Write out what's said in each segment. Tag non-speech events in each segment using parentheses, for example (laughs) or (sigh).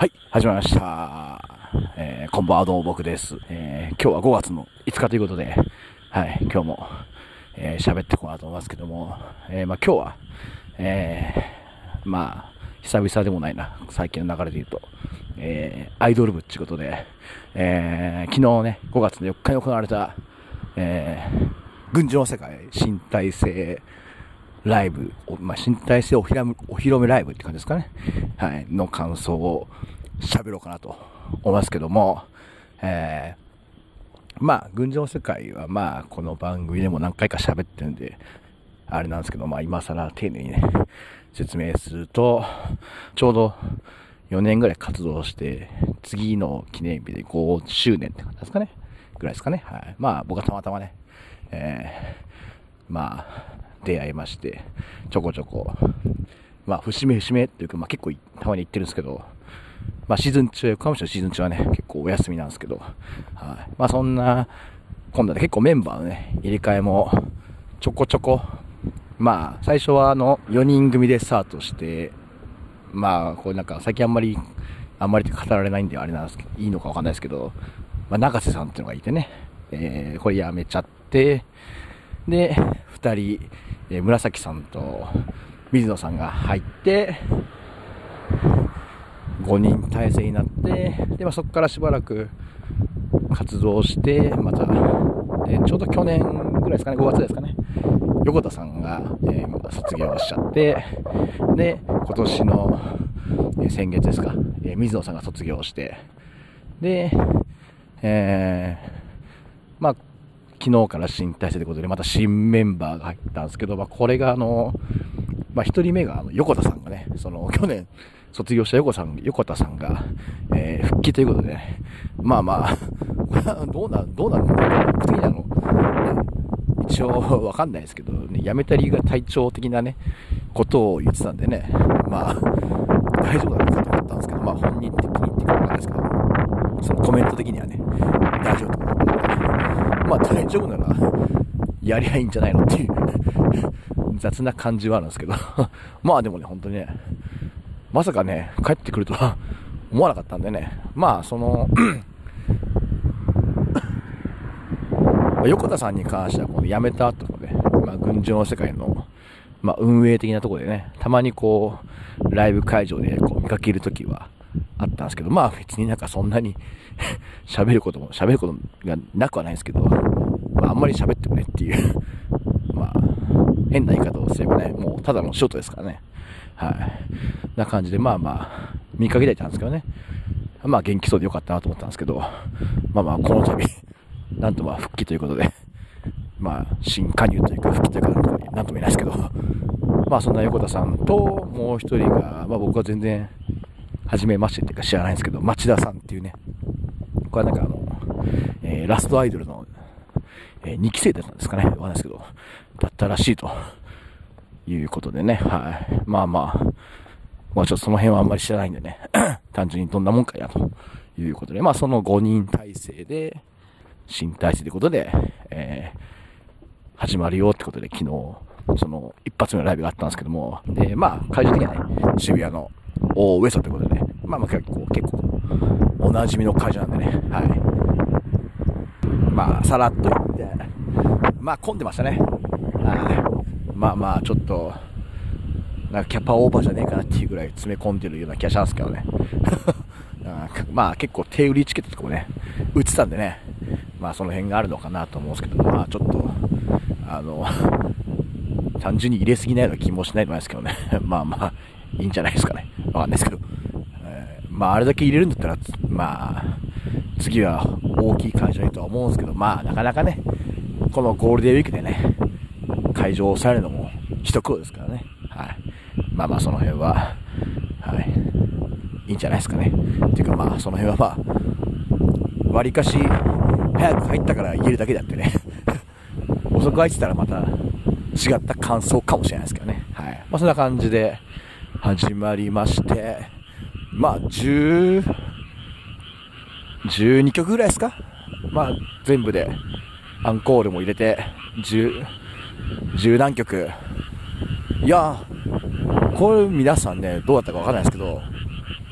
はい、始まりました。えー、こんばんは、どうも僕です。えー、今日は5月の5日ということで、はい、今日も、えー、喋っていこうと思いますけども、えー、まあ今日は、えー、まあ、久々でもないな、最近の流れで言うと、えー、アイドル部っていうことで、えー、昨日ね、5月の4日に行われた、えー、群青の世界身体性ライブ、まあ、身体性お披露目お披露目ライブって感じですかね。はい。の感想を喋ろうかなと思いますけども、えー、まあ、群青世界はまあ、この番組でも何回か喋ってるんで、あれなんですけど、まあ、今更丁寧にね、説明すると、ちょうど4年ぐらい活動して、次の記念日で5周年って感じですかね。ぐらいですかね。はい。まあ、僕はたまたまね、えー、まあ、出会いまして、ちょこちょこ、まあ、節目節目っていうか、まあ結構たまに行ってるんですけど、まあシーズン中、横浜市のシーズン中はね、結構お休みなんですけど、はい。まあそんな、今度は結構メンバーのね、入れ替えも、ちょこちょこ、まあ、最初はあの、4人組でスタートして、まあ、こうなんか最近あんまり、あんまり語られないんであれなんですけど、いいのかわかんないですけど、まあ、中瀬さんっていうのがいてね、えー、これやめちゃって、で、二人、え紫さんと水野さんが入って、5人体制になって、で、まあ、そこからしばらく活動して、また、でちょうど去年ぐらいですかね、5月ですかね、横田さんが、えー卒業しちゃって、で、今年の、え先月ですか、え水野さんが卒業して、で、えーまあ、昨日から新体制ということで、また新メンバーが入ったんですけど、まあ、これがあの、まあ、一人目があの横田さんがね、その、去年卒業した横田さん、横田さんが、えー復帰ということでね、まあまあ、これはどうなん、どうなんだろう、次なの、ね一応わかんないですけど、ね、辞めた理由が体調的なね、ことを言ってたんでね、まあ、大丈夫なのかと思ったんですけど、まあ本人的にっていうかわかんですけど、そのコメント的にはね、大丈夫と思って、まあ大丈夫なら、やりゃいいんじゃないのっていう (laughs) 雑な感じはあるんですけど、(laughs) まあでもね、本当にね、まさかね、帰ってくるとは (laughs) 思わなかったんでね、まあその、横田さんに関しては、この辞めた後のね、まあ、群青の世界の、まあ、運営的なところでね、たまにこう、ライブ会場でこう見かけるときはあったんですけど、まあ別になんかそんなに (laughs) 喋ることも、喋ることがなくはないんですけど、まああんまり喋ってもねっていう、まあ、変な言い方をすればね、もうただのショートですからね。はい。な感じで、まあまあ、見かけていたんですけどね。まあ元気そうでよかったなと思ったんですけど、まあまあこの度、(laughs) なんとまあ復帰ということで、まあ新加入というか復帰というかなんとも言えないですけど、まあそんな横田さんともう一人が、まあ僕は全然、初めましてっていうか知らないんですけど、町田さんっていうね、これはなんかあの、えーラストアイドルの、え2期生だったんですかね、わかんないですけど、だったらしいと。いうことでね、はい。まあまあ、まあちょっとその辺はあんまり知らないんでね、(clears throat) 単純にどんなもんかやと。いうことで、まあその5人体制で、新体制ということで、えー始まるよってことで昨日、その一発目のライブがあったんですけども、で、まあ会場的にはね、渋谷の大ウエストということでね、まあまあ結構、結構、おなじみの会場なんでね、はい。まあ、さらっと言って、まあ混んでましたね。はい。まあまあ、ちょっと、なんかキャパオーバーじゃねえかなっていうぐらい詰め込んでるような気がしたんですけどね。(laughs) まあ結構手売りチケットとかもね、売ってたんでね、まあその辺があるのかなと思うんですけど、まあちょっと、あの、単純に入れすぎないような気もしないと思いますけどね。(laughs) まあまあ、いいんじゃないですかね。わかんないですけど。えーまああれだけ入れるんだったら、まあ、次は大きい会場にとは思うんですけど、まあなかなかね、このゴールデンウィークでね、会場を抑えるのも一苦労ですからね。はい。まあまあその辺は、はい。いいんじゃないですかね。っていうかまあその辺はまあ、割かし早く入ったから言えるだけであってね。(laughs) 遅く入ってたらまた違った感想かもしれないですけどね。はい。まあそんな感じで始まりまして、まあ10、12曲ぐらいですか？まあ全部でアンコールも入れて10、10何曲。いやこれ皆さんね、どうだったかわかんないですけど、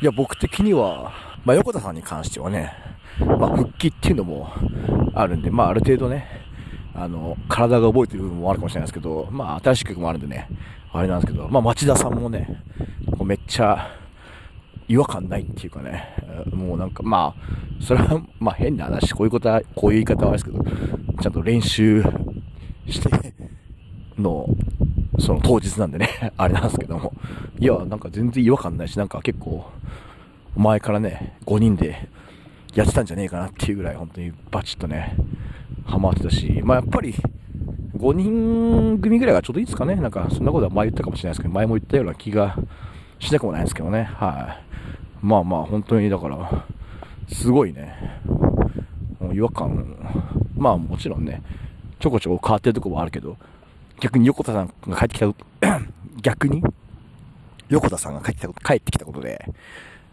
いや、僕的には、まあ、横田さんに関してはね、まあ、復帰っていうのもあるんで、まあ、ある程度ね、あの、体が覚えてる部分もあるかもしれないですけど、まあ、新しい曲もあるんでね、あれなんですけど、まあ、町田さんもね、こうめっちゃ、違和感ないっていうかね、もうなんか、まあ、それは、まあ変な話、こういうことは、こういう言い方はあれですけど、ちゃんと練習しての、その当日なんでね、(laughs) あれなんですけども、いや、なんか全然違和感ないし、なんか結構、前からね、5人でやってたんじゃねえかなっていうぐらい、本当にバチッとね、ハマってたし、まあやっぱり、5人組ぐらいがちょうどいいですかね。なんか、そんなことは前言ったかもしれないですけど、前も言ったような気がしなくもないですけどね。はい。まあまあ、本当にだから、すごいね、もう違和感、まあもちろんね、ちょこちょこ変わってるとこもあるけど、逆に横田さんが帰ってきた、(coughs) 逆に、横田さんが帰ってきた帰ってきたことで、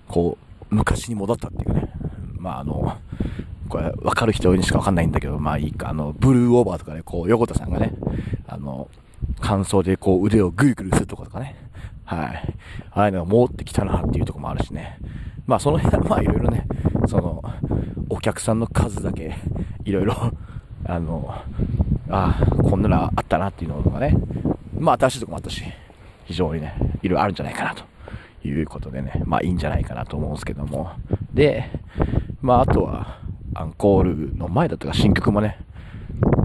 こう、昔に戻ったっていうね、まああの、これ分かる人にしか分かんないんだけど、まあいいか、あの、ブルーオーバーとかで、こう、横田さんがね、あの、乾燥でこう腕をグリグリするとことかね、はい。ああいうのが戻ってきたなっていうとこもあるしね。まあその辺は (laughs) まあいろいろね、その、お客さんの数だけ、いろいろ、(laughs) あの、ああ、こんなのあったなっていうのとかね、まあ新しいとこもあったし、非常にね、いろいろあるんじゃないかなということでね、まあいいんじゃないかなと思うんですけども。で、まああとは、アンコールの前だったか新曲もね、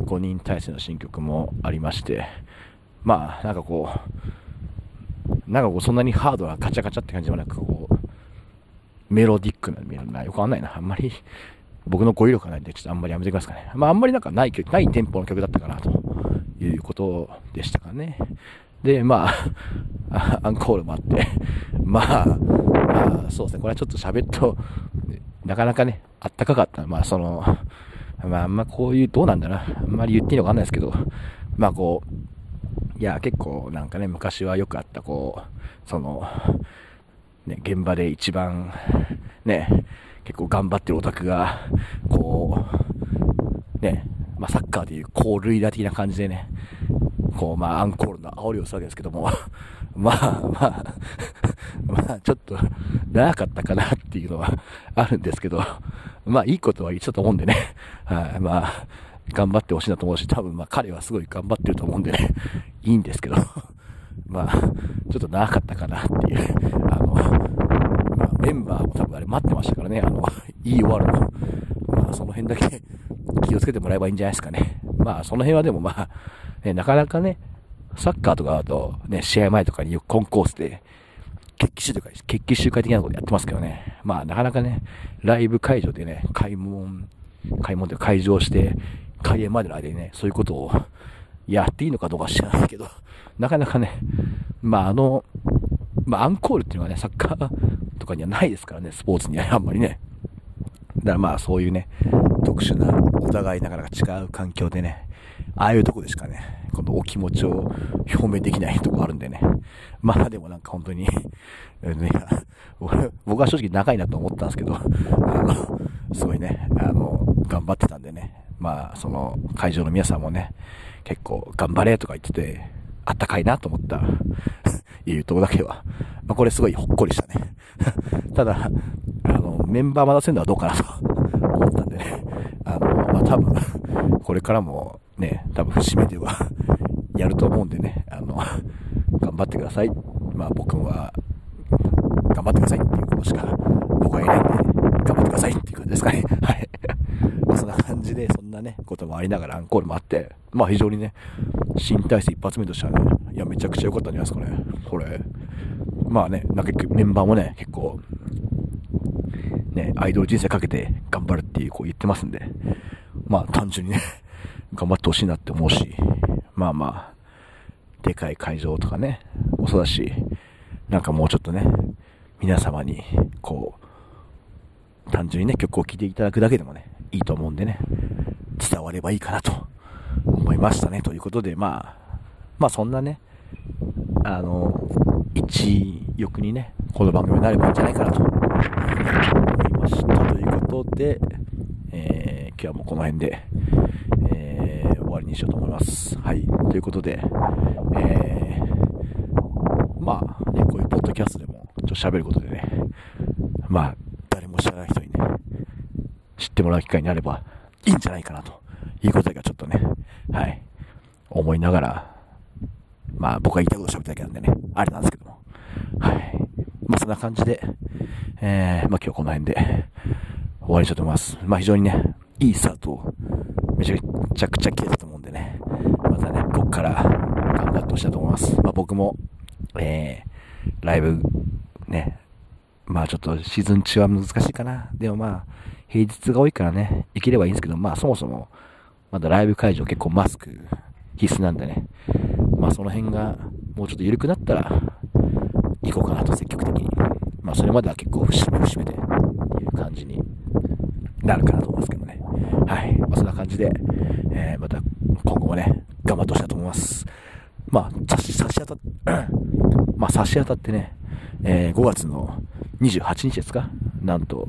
5人体制の新曲もありまして、まあなんかこう、なんかこうそんなにハードなガチャガチャって感じではなく、こう、メロディックな、メロな、よくわかんないな。あんまり、僕の語彙力がないんで、ちょっとあんまりやめてくださいね。まああんまりなんかない曲、ないテンポの曲だったかな、ということでしたかね。で、まあ、(laughs) アンコールもあって、まあ、まあ、そうですね、これはちょっと喋っと、なかなかね、あったかかった。まあ、その、(laughs) まあ、あんまこういう、どうなんだな。あんまり言っていいのかわかんないですけど、まあこう、いや、結構なんかね、昔はよくあった、こう、その、ね、現場で一番、ね、結構頑張ってるオタクが、こう、ね、まあ、サッカーでいうコールイダー的な感じでね、こう、まあ、アンコールの煽りをするわけですけども、(laughs) まあ、まあ、(laughs) まあ、ちょっと、長かったかなっていうのはあるんですけど、まあ、いいことは言っちゃったと思うんでね、(laughs) はい、まあ、頑張ってほしいなと思うし、多分まあ彼はすごい頑張ってると思うんでね、(laughs) いいんですけど、(laughs) まあ、ちょっと長かったかなっていう、あの、まあ、メンバーも多分あれ待ってましたからね、あの、言い終わるの。まあその辺だけ気をつけてもらえばいいんじゃないですかね。まあその辺はでもまあ、ね、なかなかね、サッカーとかだと、ね、試合前とかによくコンコースで、決起集会、決起集会的なことやってますけどね。まあなかなかね、ライブ会場でね、開門、開門で会場して、開演までの間にね、そういうことをやっていいのかどうか知らないけど、なかなかね、まああの、まあアンコールっていうのはね、サッカーとかにはないですからね、スポーツにはあんまりね。だからまあそういうね、特殊な、お互いなかなか違う環境でね、ああいうとこでしかね、このお気持ちを表明できないとこあるんでね。まあでもなんか本当に、(laughs) ね、僕は正直長いなと思ったんですけど、あの、すごいね、あの、頑張ってたんでね、まあ、その会場の皆さんもね、結構頑張れとか言ってて、あったかいなと思った。いうとこだけは、まあ、これすごいほっこりしたね。(laughs) ただ、あの、メンバー待たせるのはどうかなと思ったんでね、あの、まあ、多分、これからもね、多分節目では (laughs) やると思うんでね、あの、頑張ってください。まあ僕は、頑張ってくださいっていうことしか僕はいないんで、頑張ってくださいっていう感じですかね。(laughs) はい。(laughs) そんな感じで、そんなね、こともありながらアンコールもあって、まあ非常にね、新体制一発目としてはね、いや、めちゃくちゃ良かったんじゃないですかね。これ。まあね、なんかメンバーもね、結構、ね、アイドル人生かけて頑張るっていうこう言ってますんで、まあ単純にね、頑張ってほしいなって思うし、まあまあ、でかい会場とかね、もそうだし、なんかもうちょっとね、皆様に、こう、単純にね、曲を聴いていただくだけでもね、いいと思うんでね、伝わればいいかなと思いましたね。ということで、まあ、まあそんなね、あの、一欲にね、この番組になればいいんじゃないかなと思いました。ということで、えー、今日はもうこの辺で、え、にしようと思います。はい。ということで、えー、まあ、ね、こういうポッドキャストでも、ちょっと喋ることでね、まあ、誰も知らない人にね、知ってもらう機会になればいいんじゃないかなということがちょっとね、はい、思いながら、まあ僕が言いたいことを喋っただけなんでね、あれなんですけども。はい。まあそんな感じで、えー、まあ今日この辺で終わりにしようと思います。まあ非常にね、いいスタートをめちゃくちゃ切れたと思うんでね、またね、こっから頑張ってほしいと思います。まあ僕も、えー、ライブ、ね、まあちょっとシーズン中は難しいかな。でもまあ、平日が多いからね、行ければいいんですけど、まあそもそも、まだライブ会場結構マスク必須なんでね、まあその辺がもうちょっと緩くなったら、行こうかなと積極的に。まあそれまでは結構節目節目で、っていう感じになるかなと思いますけどね。はい。まあそんな感じで、えー、また今後もね、頑張ってほしいなと思います。まあ、差し、差し当たっ、(clears throat) まあ差し当たってね、えー、5月の28日ですか？なんと、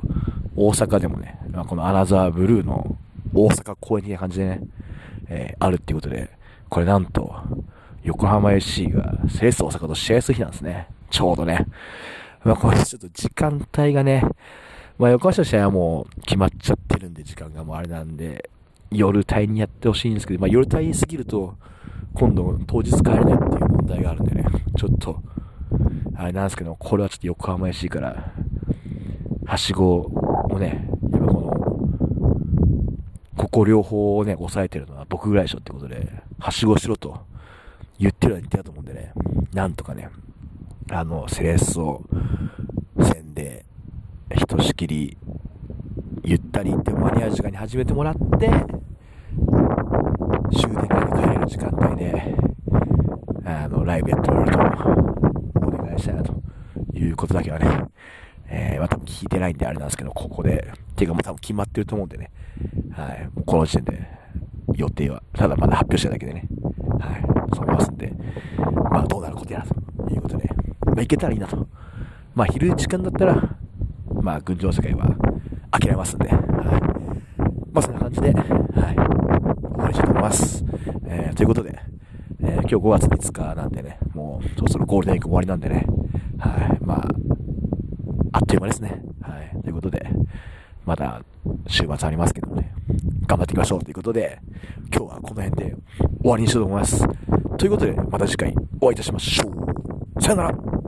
大阪でもね、まあ、このアナザーブルーの大阪公演的な感じでね、えー、あるっていうことで、これなんと、横浜 FC がセレッソ大阪と試合する日なんですね。ちょうどね。まあこれちょっと時間帯がね、まあ横浜市の試合はもう決まっちゃってるんで、時間がもうあれなんで、夜帯にやってほしいんですけど、まあ夜帯に過ぎると、今度当日帰れないっていう問題があるんでね、ちょっと、あれなんですけど、これはちょっと横浜 FC から、はしごをね、やっぱこの、ここ両方をね、抑えてるのは僕ぐらいでしょってことで、はしごしろと言ってるのは言ってたと思うんでね、なんとかね、あの、セレッソ戦で、ひとしきり、ゆったり行って間に合う時間に始めてもらって、終電まで帰れる時間帯で、あの、ライブやってもらうと、お願いしたいなということだけはね、えー、まあ多分聞いてないんであれなんですけど、ここで、ていうかもう多分決まってると思うんでね、はい、もうこの時点で予定は、ただまだ発表しただけでね、はい、そう思いますんで、まあどうなることやらということで、まあいけたらいいなと。まあ昼時間だったら、まあ群青世界は諦めますんで、はい。まあそんな感じで、はい、終わりしたいと思います。えー、ということで、えー、今日5月5日なんでね、もうそろそろゴールデンウィーク終わりなんでね、はい、まあ、あっという間ですね。はい。ということで、まだ週末ありますけどね、頑張っていきましょうということで、今日はこの辺で終わりにしようと思います。ということで、また次回お会いいたしましょう。さよなら